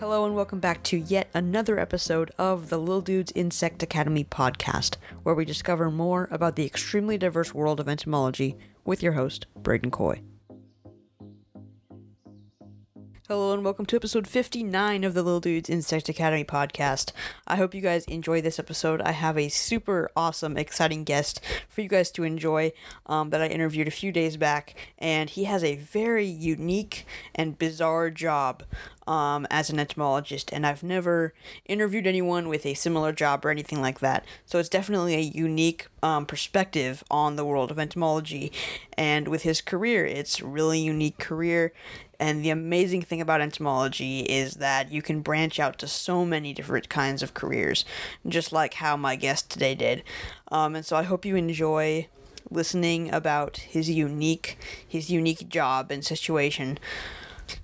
Hello and welcome back to yet another episode of the Little Dudes Insect Academy podcast, where we discover more about the extremely diverse world of entomology with your host, Braden Coy. Hello and welcome to episode 59 of the Little Dudes Insect Academy podcast. I hope you guys enjoy this episode. I have a super awesome, exciting guest for you guys to enjoy um, that I interviewed a few days back, and he has a very unique and bizarre job um, as an entomologist, and I've never interviewed anyone with a similar job or anything like that. So it's definitely a unique um, perspective on the world of entomology, and with his career, it's really unique career. And the amazing thing about entomology is that you can branch out to so many different kinds of careers, just like how my guest today did. Um, and so I hope you enjoy listening about his unique his unique job and situation.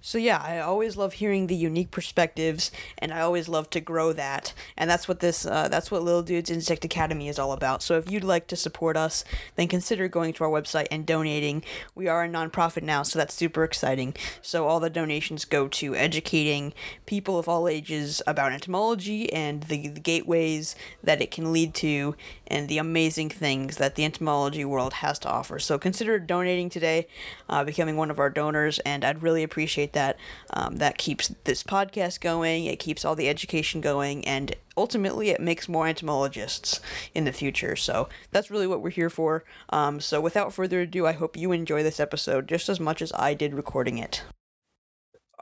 So yeah, I always love hearing the unique perspectives, and I always love to grow that. And that's what this, uh, that's what Little Dudes Insect Academy is all about. So if you'd like to support us, then consider going to our website and donating. We are a nonprofit now, so that's super exciting. So all the donations go to educating people of all ages about entomology and the, the gateways that it can lead to, and the amazing things that the entomology world has to offer. So consider donating today, uh, becoming one of our donors, and I'd really appreciate that. Um, that keeps this podcast going, it keeps all the education going, and ultimately it makes more entomologists in the future. So that's really what we're here for. Um, so without further ado, I hope you enjoy this episode just as much as I did recording it.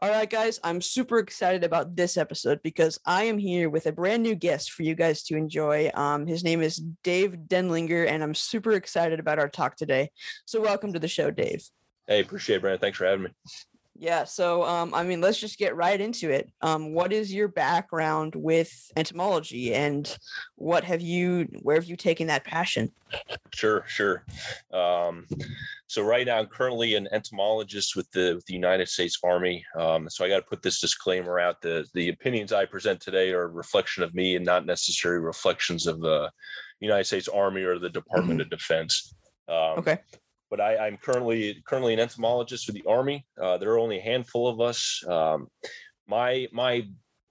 All right, guys, I'm super excited about this episode because I am here with a brand new guest for you guys to enjoy. Um, his name is Dave Denlinger, and I'm super excited about our talk today. So, welcome to the show, Dave. Hey, appreciate it, Brandon. Thanks for having me. Yeah, so um, I mean, let's just get right into it. Um, what is your background with entomology, and what have you, where have you taken that passion? Sure, sure. Um, so right now, I'm currently an entomologist with the with the United States Army. Um, so I got to put this disclaimer out: the the opinions I present today are a reflection of me, and not necessarily reflections of the United States Army or the Department Mhm. of Defense. Um, Okay. But I, I'm currently currently an entomologist with the Army. Uh, there are only a handful of us. Um, my my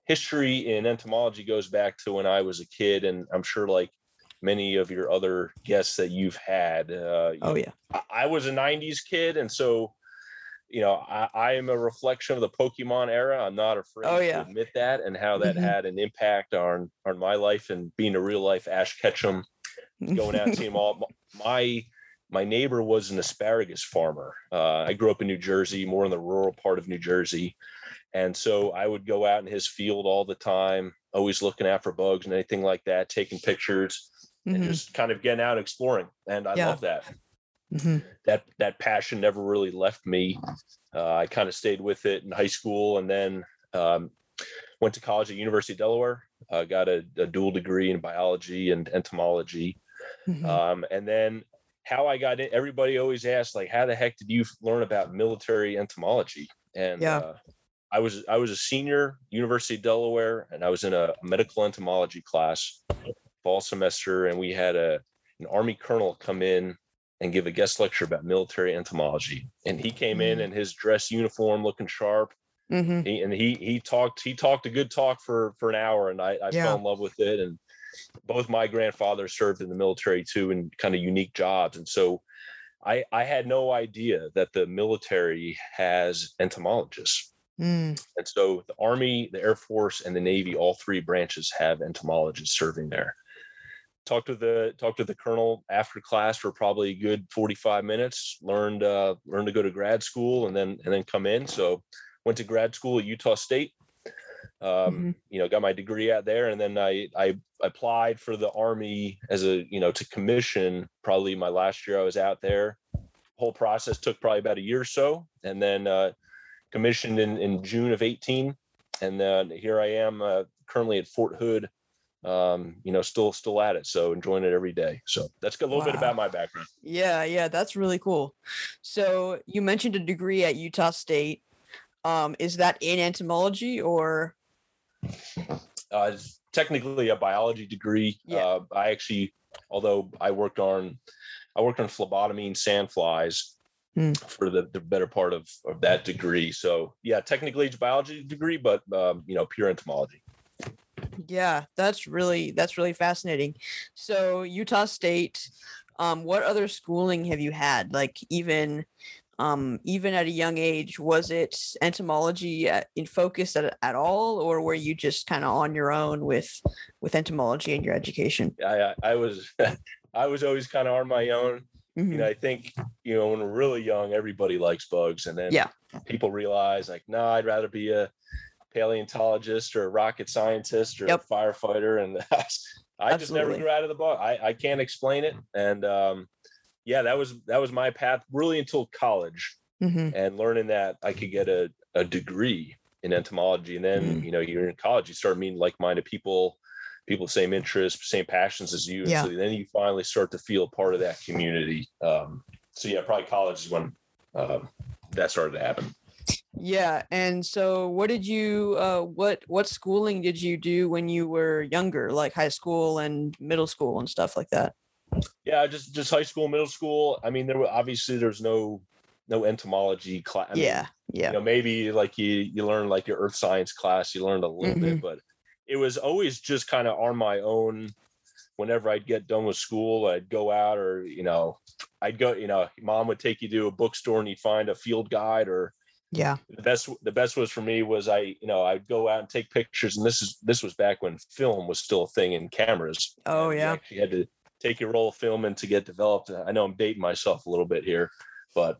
history in entomology goes back to when I was a kid, and I'm sure like many of your other guests that you've had. Uh, Oh yeah. I, I was a '90s kid, and so you know I, I am a reflection of the Pokemon era. I'm not afraid Oh, yeah. to admit that, and how that Mhm. had an impact on on my life and being a real life Ash Ketchum going out them all. My my neighbor was an asparagus farmer. Uh, I grew up in New Jersey, more in the rural part of New Jersey, and so I would go out in his field all the time, always looking out for bugs and anything like that, taking pictures and Mhm, just kind of getting out exploring. And I Yeah. love that. mhm. That that passion never really left me. Uh, I kind of stayed with it in high school, and then um, went to college at University of Delaware. Uh, got a, a dual degree in biology and entomology. Mhm. Um, and then how I got in, everybody always asks, like, how the heck did you learn about military entomology? And Yeah. uh, I was I was a senior, University of Delaware, and I was in a medical entomology class fall semester, and we had a an army colonel come in and give a guest lecture about military entomology. And he came in Mm. in his dress uniform, looking sharp. Mhm. He, and he he talked he talked a good talk for for an hour, and I, I Yeah. fell in love with it. And both my grandfathers served in the military too, in kind of unique jobs. And so I I had no idea that the military has entomologists. Mm. And so the Army, the Air Force, and the Navy, all three branches have entomologists serving there. Talked to the talked to the colonel after class for probably a good 45 minutes, learned uh learned to go to grad school and then and then come in. So went to grad school at Utah State. Um, Mhm. you know, got my degree out there and then I I applied for the army as a, you know, to commission probably my last year I was out there. Whole process took probably about a year or so. And then uh commissioned in, in June of 18. And then here I am uh, currently at Fort Hood, um, you know, still still at it. So enjoying it every day. So that's a little bit about my background. Yeah, yeah, that's really cool. So you mentioned a degree at Utah State. Um, is that in entomology or? Uh, it's technically a biology degree. Yeah. Uh, I actually, although I worked on, I worked on phlebotomine sandflies. Hmm. for the, the better part of, of that degree. So yeah, technically it's a biology degree, but um, you know, pure entomology. Yeah, that's really that's really fascinating. So Utah State, um, what other schooling have you had? Like even um, even at a young age, was it entomology at, in focus at, at all, or were you just kind of on your own with with entomology in your education? I I, I was I was always kind of on my own. Mhm. You know, I think you know when we're really young, everybody likes bugs, and then Yeah. people realize like, no, I'd rather be a paleontologist or a rocket scientist or Yep. a firefighter, and I just never grew out of the bug. I I can't explain it, and um, yeah, that was that was my path really until college Mhm. and learning that I could get a, a degree in entomology. And then, Mm. you know, you're in college, you start meeting like-minded people, people with same interests, same passions as you. And Yeah. so then you finally start to feel part of that community. Um, so yeah, probably college is when um, that started to happen. Yeah, and so what did you uh what what schooling did you do when you were younger, like high school and middle school and stuff like that? Yeah, just just high school, middle school. I mean, there were obviously there's no no entomology class. yeah, yeah. you know maybe like you you learn like your earth science class you learned a little Mm-hmm. bit but it was always just kind of on my own whenever i'd get done with school i'd go out or you know i'd go you know mom would take you to a bookstore and you'd find a field guide or Yeah. the best the best was for me was i you know i'd go out and take pictures and this is this was back when film was still a thing in cameras Oh, and you yeah. actually had to take your roll of film in to get developed. I know i'm dating myself a little bit here but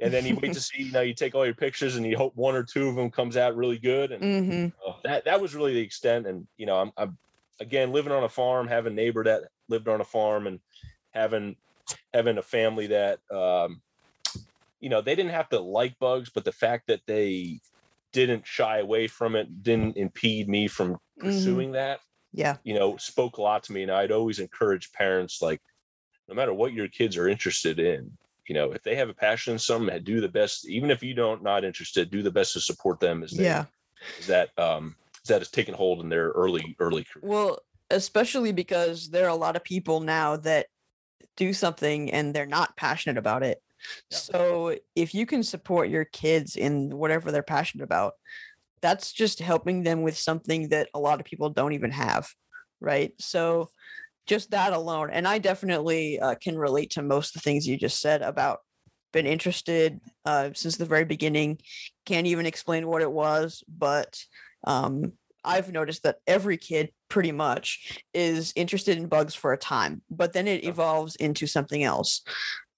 and then you wait to see you know you take all your pictures and you hope one or two of them comes out really good and Mhm. uh, that that was really the extent and you know I'm, I'm again living on a farm having a neighbor that lived on a farm and having having a family that um you know they didn't have to like bugs but the fact that they didn't shy away from it didn't impede me from pursuing that Yeah. you know spoke a lot to me and i'd always encourage parents like no matter what your kids are interested in you know if they have a passion in something do the best even if you don't not interested do the best to support them as they Yeah. is that um is that has taken hold in their early early career. Well, especially because there are a lot of people now that do something and they're not passionate about it. Yeah. So if you can support your kids in whatever they're passionate about, that's just helping them with something that a lot of people don't even have, right? So just that alone, and I definitely uh, can relate to most of the things you just said about been interested uh, since the very beginning. Can't even explain what it was, but um, I've noticed that every kid pretty much is interested in bugs for a time, but then it evolves into something else.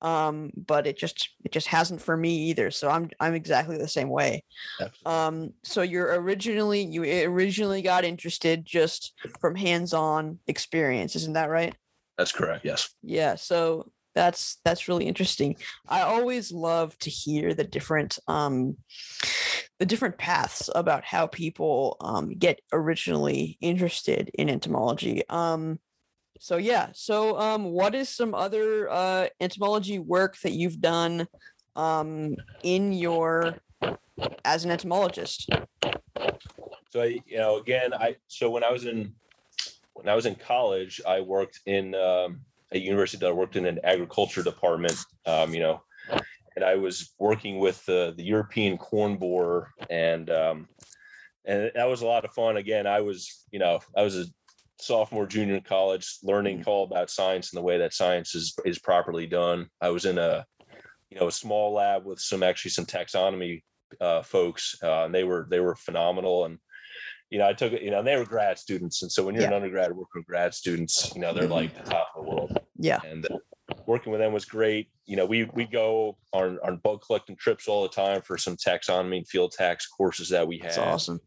Um, but it just it just hasn't for me either. So I'm I'm exactly the same way. Absolutely. Um, so you're originally you originally got interested just from hands-on experience, isn't that right? That's correct. Yes. Yeah, so that's that's really interesting. I always love to hear the different um the different paths about how people um get originally interested in entomology. Um so yeah, so um what is some other uh entomology work that you've done um in your as an entomologist? So I, you know, again, I so when I was in when I was in college, I worked in um, at university. that I worked in an agriculture department. Um, you know, and I was working with the the European corn borer, and um, and that was a lot of fun. Again, I was you know I was a sophomore, junior in college, learning all about science and the way that science is is properly done. I was in a you know a small lab with some actually some taxonomy uh, folks, uh, and they were they were phenomenal. And you know, I took it. You know, and they were grad students, and so when you're an undergrad working with grad students, you know, they're like the top of the world. Yeah. And uh, working with them was great. You know, we we go on on bug collecting trips all the time for some taxonomy and field tax courses that we have That's awesome.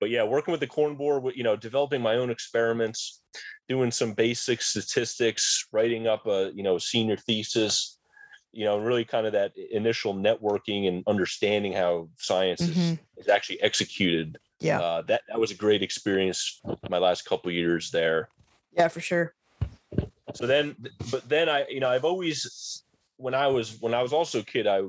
But yeah, working with the corn borer, you know, developing my own experiments, doing some basic statistics, writing up a you know senior thesis, you know, really kind of that initial networking and understanding how science is, Mhm. is actually executed. Yeah. uh, that that was a great experience. My last couple years there. Yeah, for sure. So then, but then I, you know, I've always, when I was when I was also a kid, I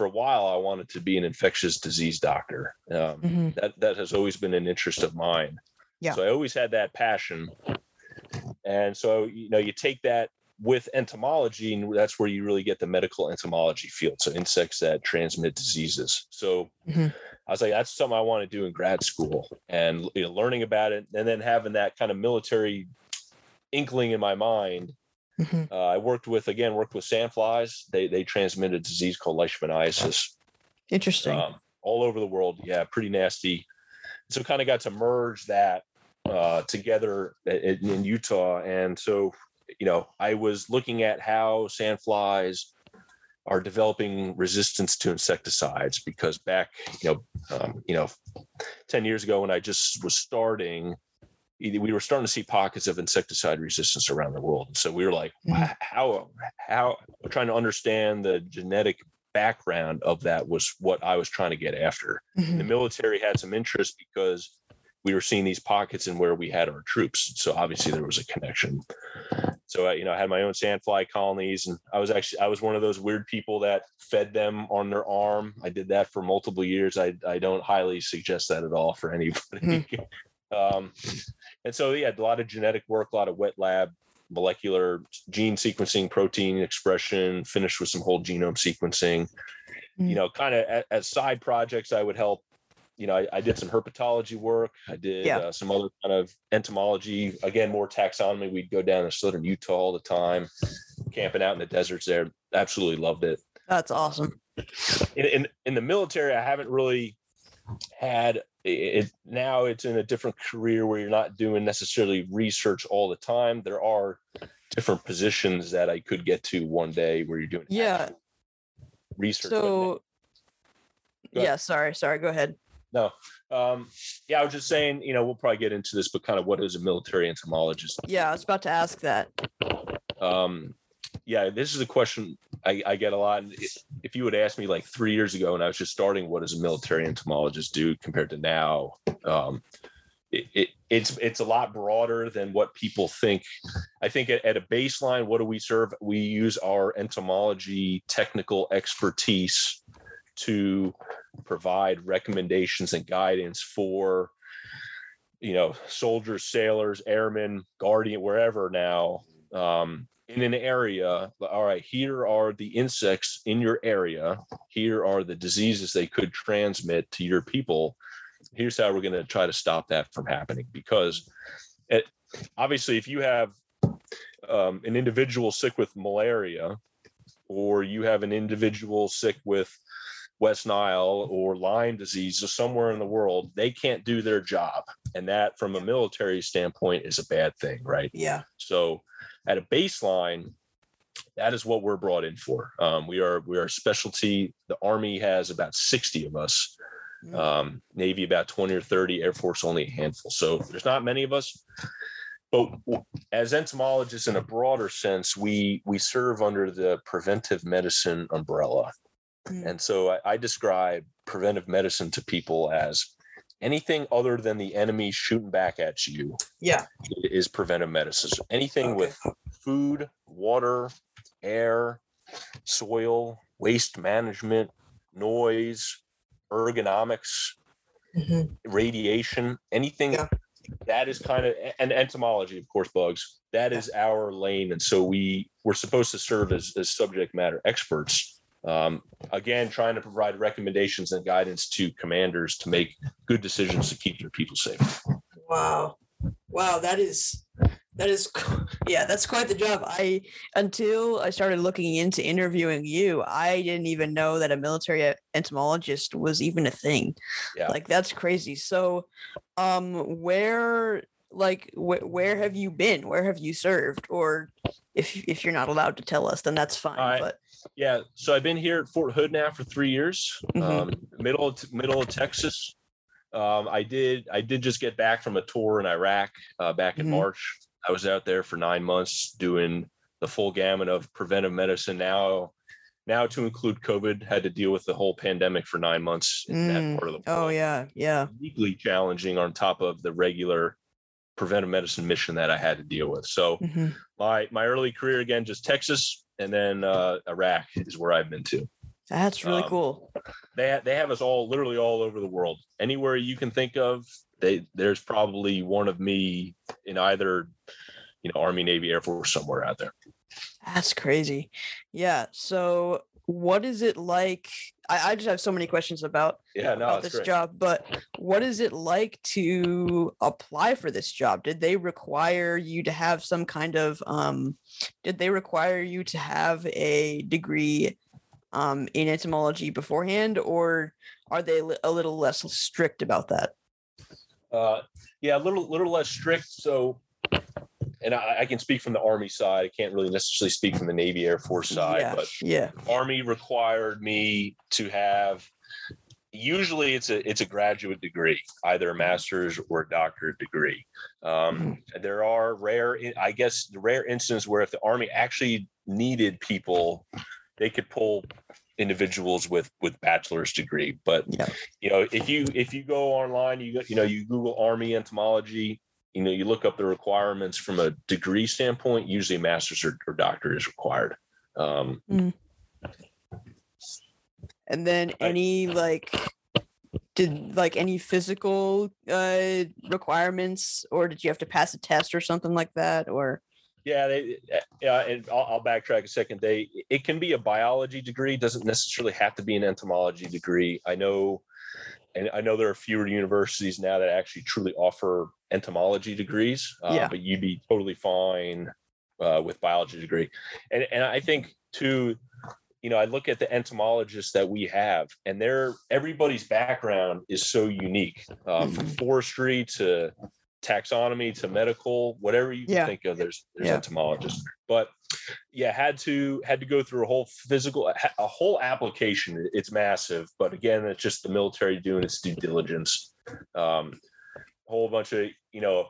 for a while I wanted to be an infectious disease doctor. Um, Mhm. that that has always been an interest of mine. Yeah. So I always had that passion. And so you know, you take that with entomology, and that's where you really get the medical entomology field. So insects that transmit diseases. So Mhm. I was like, that's something I want to do in grad school, and you know, learning about it, and then having that kind of military inkling in my mind. Mhm. Uh, I worked with again worked with sandflies. They they transmit a disease called leishmaniasis Interesting. um, all over the world. Yeah, pretty nasty. So kind of got to merge that uh, together in, in Utah, and so you know I was looking at how sandflies are developing resistance to insecticides because back you know um, you know 10 years ago when i just was starting we were starting to see pockets of insecticide resistance around the world so we were like Mhm. how how trying to understand the genetic background of that was what i was trying to get after the Mhm. military had some interest because we were seeing these pockets in where we had our troops. So obviously there was a connection. So I, you know, I had my own sandfly colonies, and I was actually I was one of those weird people that fed them on their arm. I did that for multiple years. I I don't highly suggest that at all for anybody. um, and so yeah, a lot of genetic work, a lot of wet lab molecular gene sequencing, protein expression, finished with some whole genome sequencing. Mm. You know, kind of as side projects, I would help you know, I, I, did some herpetology work. I did Yeah. uh, some other kind of entomology. Again, more taxonomy. We'd go down to southern Utah all the time, camping out in the deserts there. Absolutely loved it. That's awesome. In in, in the military, I haven't really had it, it. Now it's in a different career where you're not doing necessarily research all the time. There are different positions that I could get to one day where you're doing Yeah. research. So, yeah, sorry, sorry. Go ahead. No. Um, yeah, I was just saying, you know, we'll probably get into this, but kind of what is a military entomologist? Yeah, I was about to ask that. Um, yeah, this is a question I, I get a lot. If you would ask me like three years ago when I was just starting, what does a military entomologist do compared to now? Um, it, it, it's it's a lot broader than what people think. I think at, at a baseline, what do we serve? We use our entomology technical expertise to provide recommendations and guidance for you know soldiers sailors airmen guardian wherever now um, in an area all right here are the insects in your area here are the diseases they could transmit to your people here's how we're going to try to stop that from happening because it, obviously if you have um, an individual sick with malaria or you have an individual sick with West Nile or Lyme disease or somewhere in the world, they can't do their job. And that, from a military standpoint, is a bad thing, right? Yeah. So, at a baseline, that is what we're brought in for. Um, we are we are a specialty. The Army has about sixty of us, Mm. um, Navy about twenty or thirty, Air Force only a handful. So there's not many of us. But as entomologists, in a broader sense, we we serve under the preventive medicine umbrella. Mm. And so I, I describe preventive medicine to people as anything other than the enemy shooting back at you Yeah. is preventive medicine. So anything with food, water, air, soil, waste management, noise, ergonomics, Mhm. radiation, anything Yeah. that is kind of and entomology, of course, bugs. That is our lane, and so we we're supposed to serve as, as subject matter experts. Um, again, trying to provide recommendations and guidance to commanders to make good decisions to keep their people safe. Wow. Wow, that is that is yeah, that's quite the job. I until I started looking into interviewing you, I didn't even know that a military entomologist was even a thing. Yeah. Like that's crazy. So um where like wh- where have you been? Where have you served? Or if if you're not allowed to tell us, then that's fine. I- but Yeah, so I've been here at Fort Hood now for three years, Mhm. um, middle of, middle of Texas. Um, I did I did just get back from a tour in Iraq uh, back in Mhm. March. I was out there for nine months doing the full gamut of preventive medicine. Now, now to include COVID, had to deal with the whole pandemic for nine months in Mm. that part of the world. oh yeah, yeah. Uniquely challenging on top of the regular preventive medicine mission that I had to deal with. So mhm. my my early career again, just Texas, and then uh, Iraq is where I've been to That's really Um, cool. they ha- they have us all literally all over the world. Anywhere you can think of, they there's probably one of me in either you know Army, Navy, Air Force somewhere out there. That's crazy. Yeah. So what is it like? I, I just have so many questions about, Yeah, no, about this great. job, but what is it like to apply for this job? Did they require you to have some kind of um did they require you to have a degree um in entomology beforehand or are they a little less strict about that? Uh, yeah, a little little less strict. So, and I, I can speak from the Army side. I can't really necessarily speak from the Navy Air Force side, yeah. but yeah. Army required me to have. Usually, it's a it's a graduate degree, either a master's or a doctorate degree. Um, there are rare, I guess, the rare instances where if the Army actually needed people, they could pull individuals with with bachelor's degree. But Yeah. you know, if you if you go online, you go- you know, you Google Army entomology, you know, you look up the requirements from a degree standpoint. Usually, a master's or, or doctorate is required. Um, And then I- any like did like any physical uh requirements or did you have to pass a test or something like that or Yeah, they, yeah, and I'll, I'll backtrack a second. They, it can be a biology degree, doesn't necessarily have to be an entomology degree. I know, and I know there are fewer universities now that actually truly offer entomology degrees. Uh, Yeah. but you'd be totally fine uh, with biology degree, and and I think too, you know, I look at the entomologists that we have, and they're everybody's background is so unique, uh, from Mhm. forestry to taxonomy to medical, whatever you Yeah. think of. There's there's Yeah. entomologists, but yeah, had to had to go through a whole physical a a whole application. It's massive, but again, it's just the military doing its due diligence. Um, a whole bunch of you know,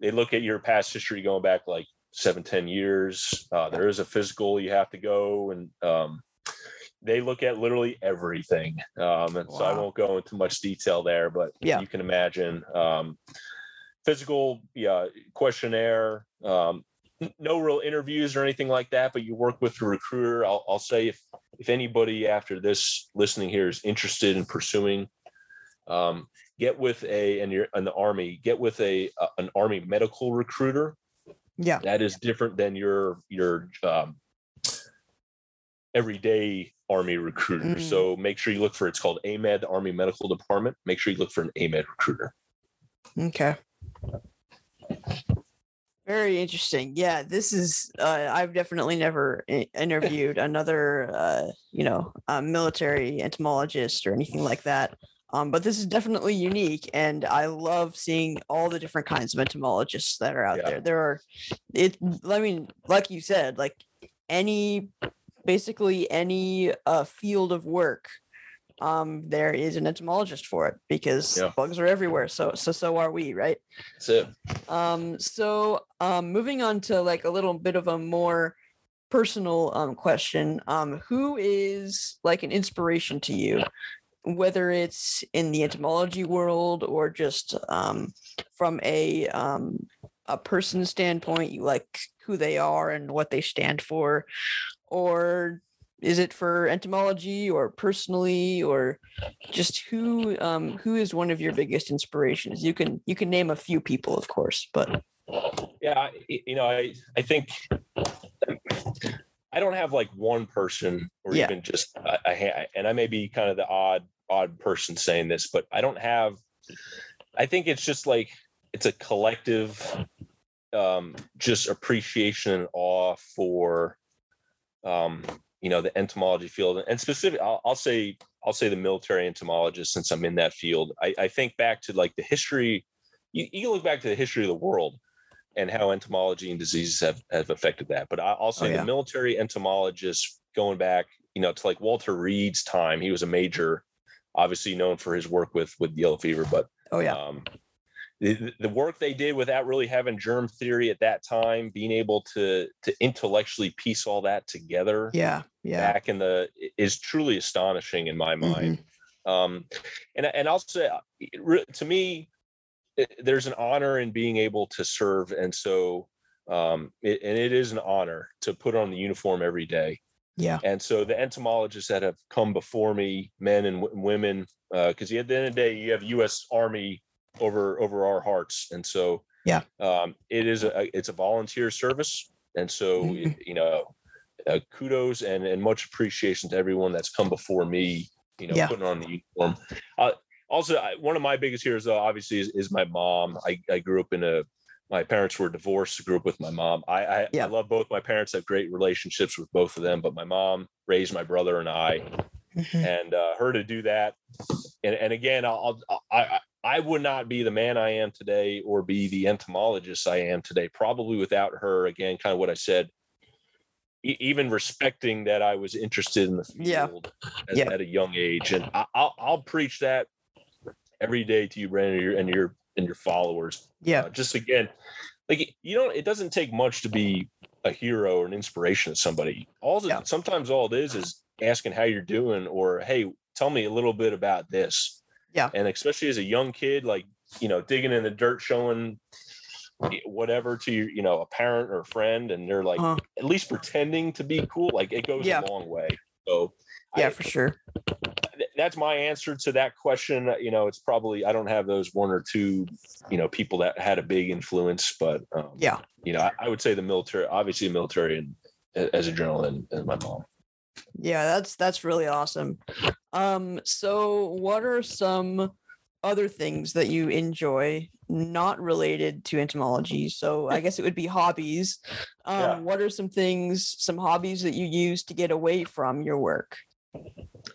they look at your past history going back like seven, ten years. Uh, there is a physical you have to go and um, they look at literally everything. Um, and so I won't go into much detail there, but Yeah. you can imagine um, physical, yeah, questionnaire. Um, no real interviews or anything like that, but you work with a recruiter. I'll, I'll say if if anybody after this listening here is interested in pursuing, um, get with a and you're in the army, get with a, a an army medical recruiter yeah that is different than your your um, everyday army recruiter. Mhm. So make sure you look for it's called AMED, the Army Medical Department. Make sure you look for an AMED recruiter. okay very interesting. Yeah this is uh, i've definitely never interviewed another uh you know uh, military entomologist or anything like that. Um but this is definitely unique and i love seeing all the different kinds of entomologists that are out Yeah. there. There are it i mean like you said like any basically any uh field of work um there is an entomologist for it because Yeah. bugs are everywhere so so so are we right That's it. um, so um, moving on to like a little bit of a more personal um question. Um, who is like an inspiration to you, whether it's in the entomology world or just um from a um a person standpoint, you like who they are and what they stand for, or is it for entomology or personally or just who um who is one of your biggest inspirations you can you can name a few people of course but Yeah, you know, I I think I don't have like one person or Yeah. even just a, a and I may be kind of the odd odd person saying this, but I don't have. I think it's just like it's a collective, um, just appreciation and awe for, um, you know, the entomology field and specific. I'll, I'll say I'll say the military entomologist since I'm in that field. I, I think back to like the history. You, you look back to the history of the world and how entomology and diseases have, have affected that. But I- I'll say yeah. the military entomologist going back, you know, to like Walter Reed's time, he was a major, obviously known for his work with with yellow fever, but oh yeah um, the, the work they did without really having germ theory at that time, being able to to intellectually piece all that together yeah yeah back in the is truly astonishing in my mind Mhm. um and and i'll say uh, to me it, there's an honor in being able to serve and so um it, and it is an honor to put on the uniform every day yeah and so the entomologists that have come before me men and w- women uh, because at the end of the day you have u.s army over over our hearts and so Yeah. um it is a it's a volunteer service and so Mhm. you know uh, kudos and and much appreciation to everyone that's come before me. You know, Yeah. putting on the uniform. Uh, also, I, one of my biggest heroes, though, obviously, is, is my mom. I, I grew up in a my parents were divorced. Grew up with my mom. I I, Yeah. I love both my parents. Have great relationships with both of them. But my mom raised my brother and I, Mhm. and uh, her to do that. And and again, I'll, I'll I I I would not be the man I am today or be the entomologist I am today probably without her. Again, kind of what I said. E- even respecting that I was interested in the Yeah. field at, Yeah. at a young age, and I, I'll I'll preach that every day to you, Brandon, and your and your, and your followers. Yeah. Uh, just again, like you don't. It doesn't take much to be a hero or an inspiration to somebody. All Yeah. sometimes all it is is asking how you're doing, or hey, tell me a little bit about this. Yeah. And especially as a young kid, like you know, digging in the dirt, showing whatever to your, you know, a parent or a friend, and they're like Uh-huh. at least pretending to be cool. Like it goes Yeah. a long way. So Yeah, I- for sure. that's my answer to that question. You know, it's probably I don't have those one or two, you know, people that had a big influence, but um, Yeah. you know, I, I would say the military, obviously, military and as a general, and, and my mom. Yeah, that's that's really awesome. Um, so what are some other things that you enjoy not related to entomology? So I guess it would be hobbies. Um, Yeah. what are some things, some hobbies that you use to get away from your work?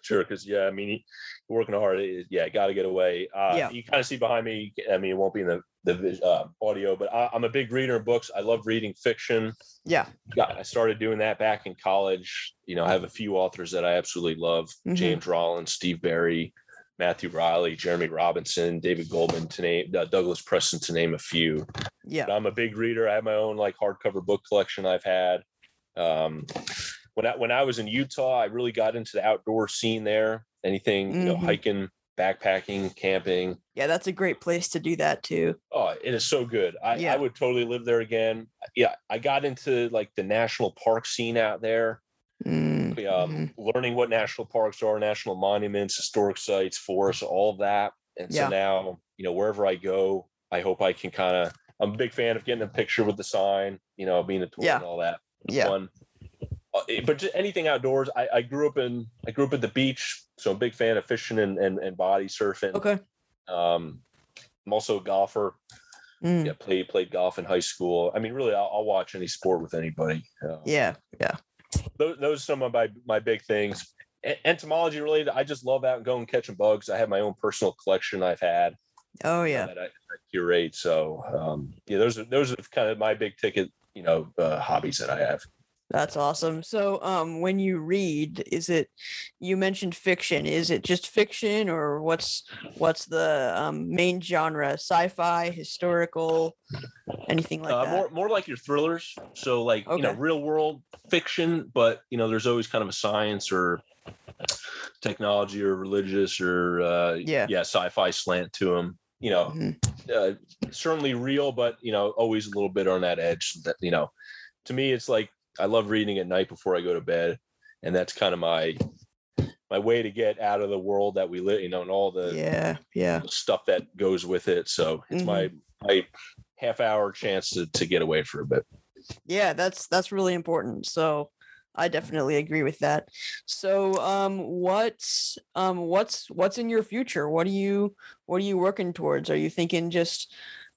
Sure, because yeah, I mean, working hard, yeah, got to get away. Uh, Yeah. You kind of see behind me. I mean, it won't be in the the uh, audio, but I, I'm a big reader of books. I love reading fiction. Yeah. I started doing that back in college. You know, I have a few authors that I absolutely love: Mhm. James Rollins, Steve Berry, Matthew Reilly, Jeremy Robinson, David Golemon, to name uh, Douglas Preston, to name a few. Yeah. But I'm a big reader. I have my own like hardcover book collection I've had. Um, when I when I was in Utah, I really got into the outdoor scene there. Anything, you know, Mhm. hiking, backpacking, camping. Yeah, that's a great place to do that too. Oh, it is so good. I, Yeah. I would totally live there again. Yeah, I got into like the national park scene out there. Mm, Um, learning what national parks are, national monuments, historic sites, forests, all that. And so Yeah. now, you know, wherever I go, I hope I can kind of. I'm a big fan of getting a picture with the sign, you know, being a tour Yeah. and all that. Yeah. Fun. Uh, but just anything outdoors. I, I grew up in I grew up at the beach, so I'm a big fan of fishing and and, and body surfing. Okay. Um, I'm also a golfer. Mm, Yeah, played played golf in high school. I mean, really, I'll, I'll watch any sport with anybody. Uh, Yeah. Yeah. Those, those are some of my my big things. Entomology related, I just love out and going catching bugs. I have my own personal collection I've had Oh uh, yeah. that I, I curate. So um, yeah, those are those are kind of my big ticket, you know, uh, hobbies that I have. That's awesome. So, um, when you read, is it you mentioned fiction? Is it just fiction, or what's what's the um, main genre? Sci-fi, historical, anything like uh, that? more more like your thrillers. So like you know, real world fiction, but you know, there's always kind of a science or technology or religious or uh, Yeah. yeah, sci-fi slant to them. You know, Mhm. uh, certainly real, but you know, always a little bit on that edge. That you know, to me, it's like I love reading at night before I go to bed, and that's kind of my my way to get out of the world that we live, you know, and all the Yeah. Yeah. stuff that goes with it. So it's my Mm-hmm. my half hour chance to to get away for a bit. Yeah. That's that's really important. So. I definitely agree with that. So, um, what's um, what's what's in your future? What are you what are you working towards? Are you thinking just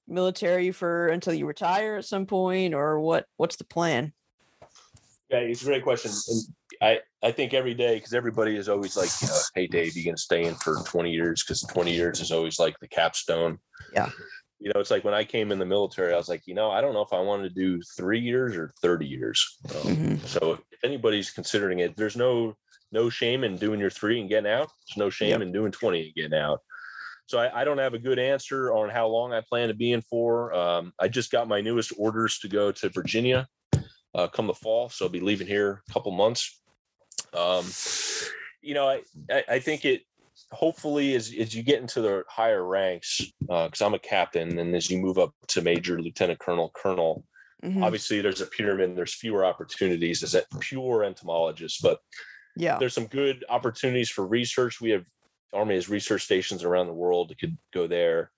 military for until you retire at some point, or what? What's the plan? Yeah, it's a great question. And I, I think every day, because everybody is always like, you know, hey, Dave, you going to stay in for 20 years? Because 20 years is always like the capstone. Yeah. You know, it's like when I came in the military, I was like, you know, I don't know if I wanted to do three years or 30 years. Um, Mhm. So if anybody's considering it, there's no no shame in doing your three and getting out. There's no shame Yep. in doing 20 and getting out. So I, I don't have a good answer on how long I plan to be in for. Um, I just got my newest orders to go to Virginia uh, come the fall, so I'll be leaving here a couple months. Um, you know, I, I, I think it hopefully as, as you get into the higher ranks, because I'm a captain, and as you move up to major, lieutenant colonel, colonel, Mhm. obviously there's a pyramid, there's fewer opportunities as a pure entomologist, but Yeah. there's some good opportunities for research. We have Army has research stations around the world that could go there.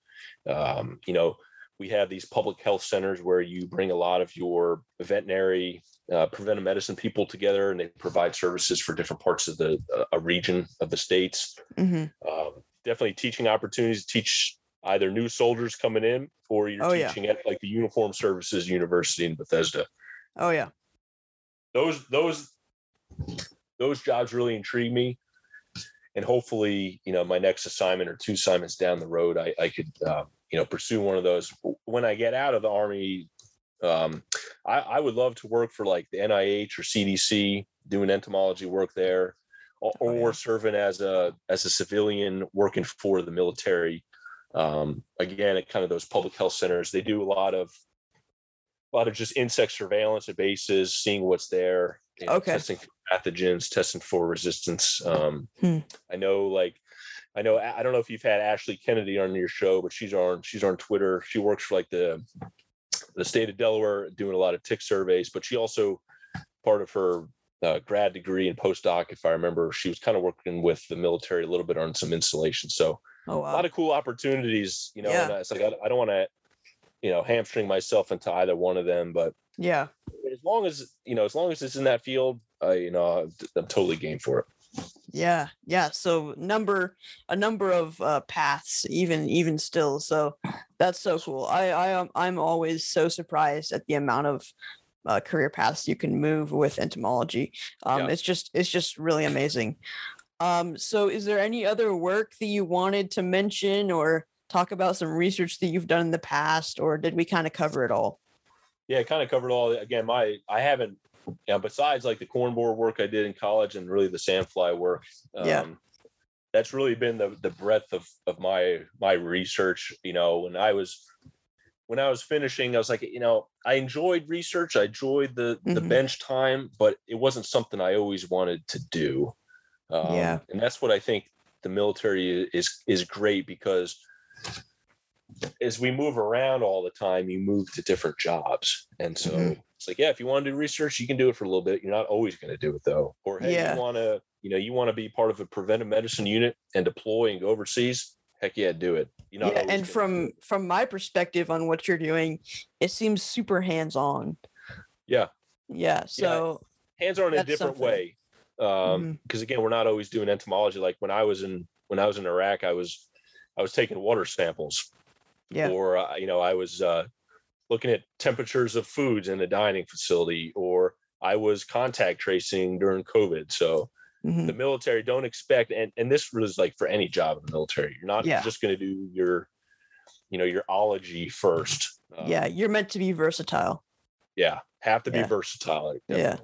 Um, you know, we have these public health centers where you bring a lot of your veterinary uh, preventive medicine people together and they provide services for different parts of the uh, a region of the states hmm um, definitely teaching opportunities to teach either new soldiers coming in or you're Oh, yeah. teaching at like the uniform services university in bethesda Oh yeah. those those those jobs really intrigue me and hopefully you know my next assignment or two assignments down the road i, I could uh, you know pursue one of those when i get out of the army um, I, I would love to work for like the nih or cdc doing entomology work there or, Oh, yeah. or serving as a as a civilian working for the military um, again at kind of those public health centers they do a lot of a lot of just insect surveillance at bases seeing what's there Okay. testing pathogens testing for resistance um, Hmm. i know like i know i don't know if you've had ashley kennedy on your show but she's on she's on twitter she works for like the the state of delaware doing a lot of tick surveys but she also part of her uh, grad degree and postdoc if i remember she was kind of working with the military a little bit on some installation so Oh a lot of cool opportunities you know and Yeah. it's like i, I don't want to you know hamstring myself into either one of them but yeah. as long as you know as long as it's in that field i you know i'm, totally game for it Yeah, yeah. So number a number of uh, paths, even even still. So that's so cool. I I am I'm always so surprised at the amount of uh, career paths you can move with entomology. Um, Yeah. It's just it's just really amazing. Um, so is there any other work that you wanted to mention or talk about some research that you've done in the past, or did we kind of cover it all? yeah kind of covered all again my i haven't know, besides like the corn borer work i did in college and really the sandfly work Yeah. um, that's really been the the breadth of of my my research you know when i was when i was finishing i was like you know i enjoyed research i enjoyed the the Mhm. bench time but it wasn't something i always wanted to do um, Yeah. and that's what i think the military is is great because as we move around all the time you move to different jobs and so Mhm. It's like yeah if you want to do research you can do it for a little bit you're not always going to do it though or hey Yeah. you want to you know you want to be part of a preventive medicine unit and deploy and go overseas heck yeah do it You know. yeah, and from from my perspective on what you're doing, it seems super hands on. Yeah. Yeah. So hands on in a different something. way um because again we're not always doing entomology like when i was in when i was in iraq i was i was taking water samples yeah. or uh, you know i was uh looking at temperatures of foods in a dining facility or i was contact tracing during covid so mhm. the military don't expect and and this was like for any job in the military you're not Yeah. just going to do your you know your ology first Um, yeah, you're meant to be versatile. yeah have to be Yeah. versatile Yeah.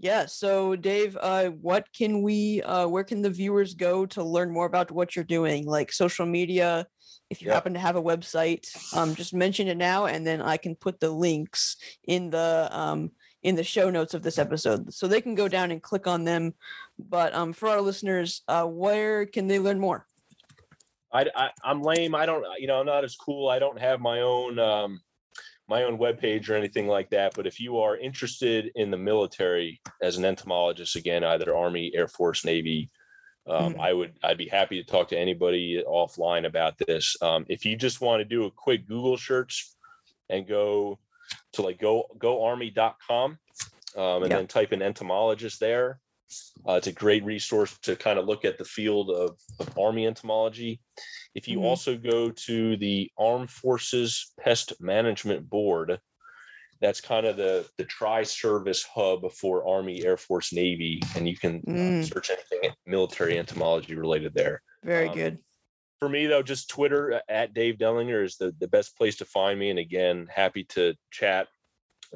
Yeah. So Dave, uh, what can we uh where can the viewers go to learn more about what you're doing? Like social media, if you Yeah. happen to have a website, um, just mention it now and then I can put the links in the um in the show notes of this episode. So they can go down and click on them. But um for our listeners, uh where can they learn more? I, I I'm lame. I don't you know I'm not as cool. I don't have my own um my own webpage or anything like that. But if you are interested in the military as an entomologist, again, either Army, Air Force, Navy, um, Mhm. I would I'd be happy to talk to anybody offline about this. Um, if you just want to do a quick Google search and go to like go goarmy.com um, and Yeah. then type in entomologist there. Uh, it's a great resource to kind of look at the field of, of Army entomology. If you Mhm. also go to the Armed Forces Pest Management Board, that's kind of the the tri-service hub for Army, Air Force, Navy, and you can uh, Mm. search anything military entomology related there. Very Um, good. For me, though, just Twitter at Dave Denlinger is the, the best place to find me. And again, happy to chat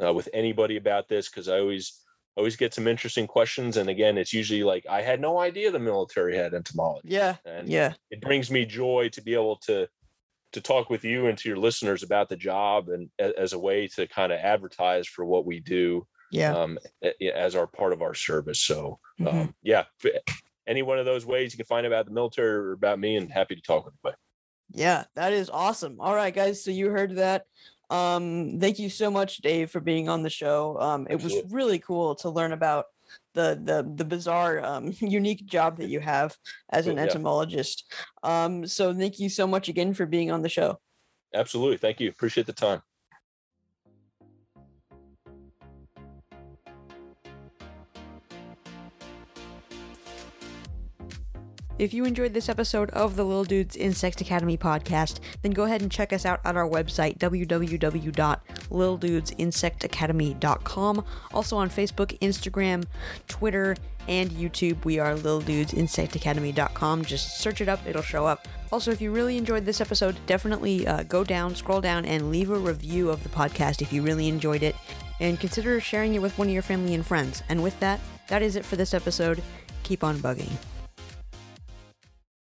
uh, with anybody about this because I always always get some interesting questions. And again, it's usually like I had no idea the military had entomology. Yeah. And Yeah. it brings me joy to be able to to talk with you and to your listeners about the job and as a way to kind of advertise for what we do Yeah. um, as our part of our service. So Mhm. um, yeah, any one of those ways you can find about the military or about me, and happy to talk with anybody. Yeah, that is awesome. All right, guys. So you heard that. Um, thank you so much, Dave, for being on the show. Um, it was really cool to learn about the the the bizarre, um, unique job that you have as an yeah. entomologist. Um, so thank you so much again for being on the show. Absolutely. Thank you. Appreciate the time. If you enjoyed this episode of the Little Dudes Insect Academy podcast, then go ahead and check us out on our website, www.littledudesinsectacademy.com. Also on Facebook, Instagram, Twitter, and YouTube, we are littledudesinsectacademy.com. Just search it up, it'll show up. Also, if you really enjoyed this episode, definitely uh, go down, scroll down, and leave a review of the podcast if you really enjoyed it. And consider sharing it with one of your family and friends. And with that, that is it for this episode. Keep on bugging.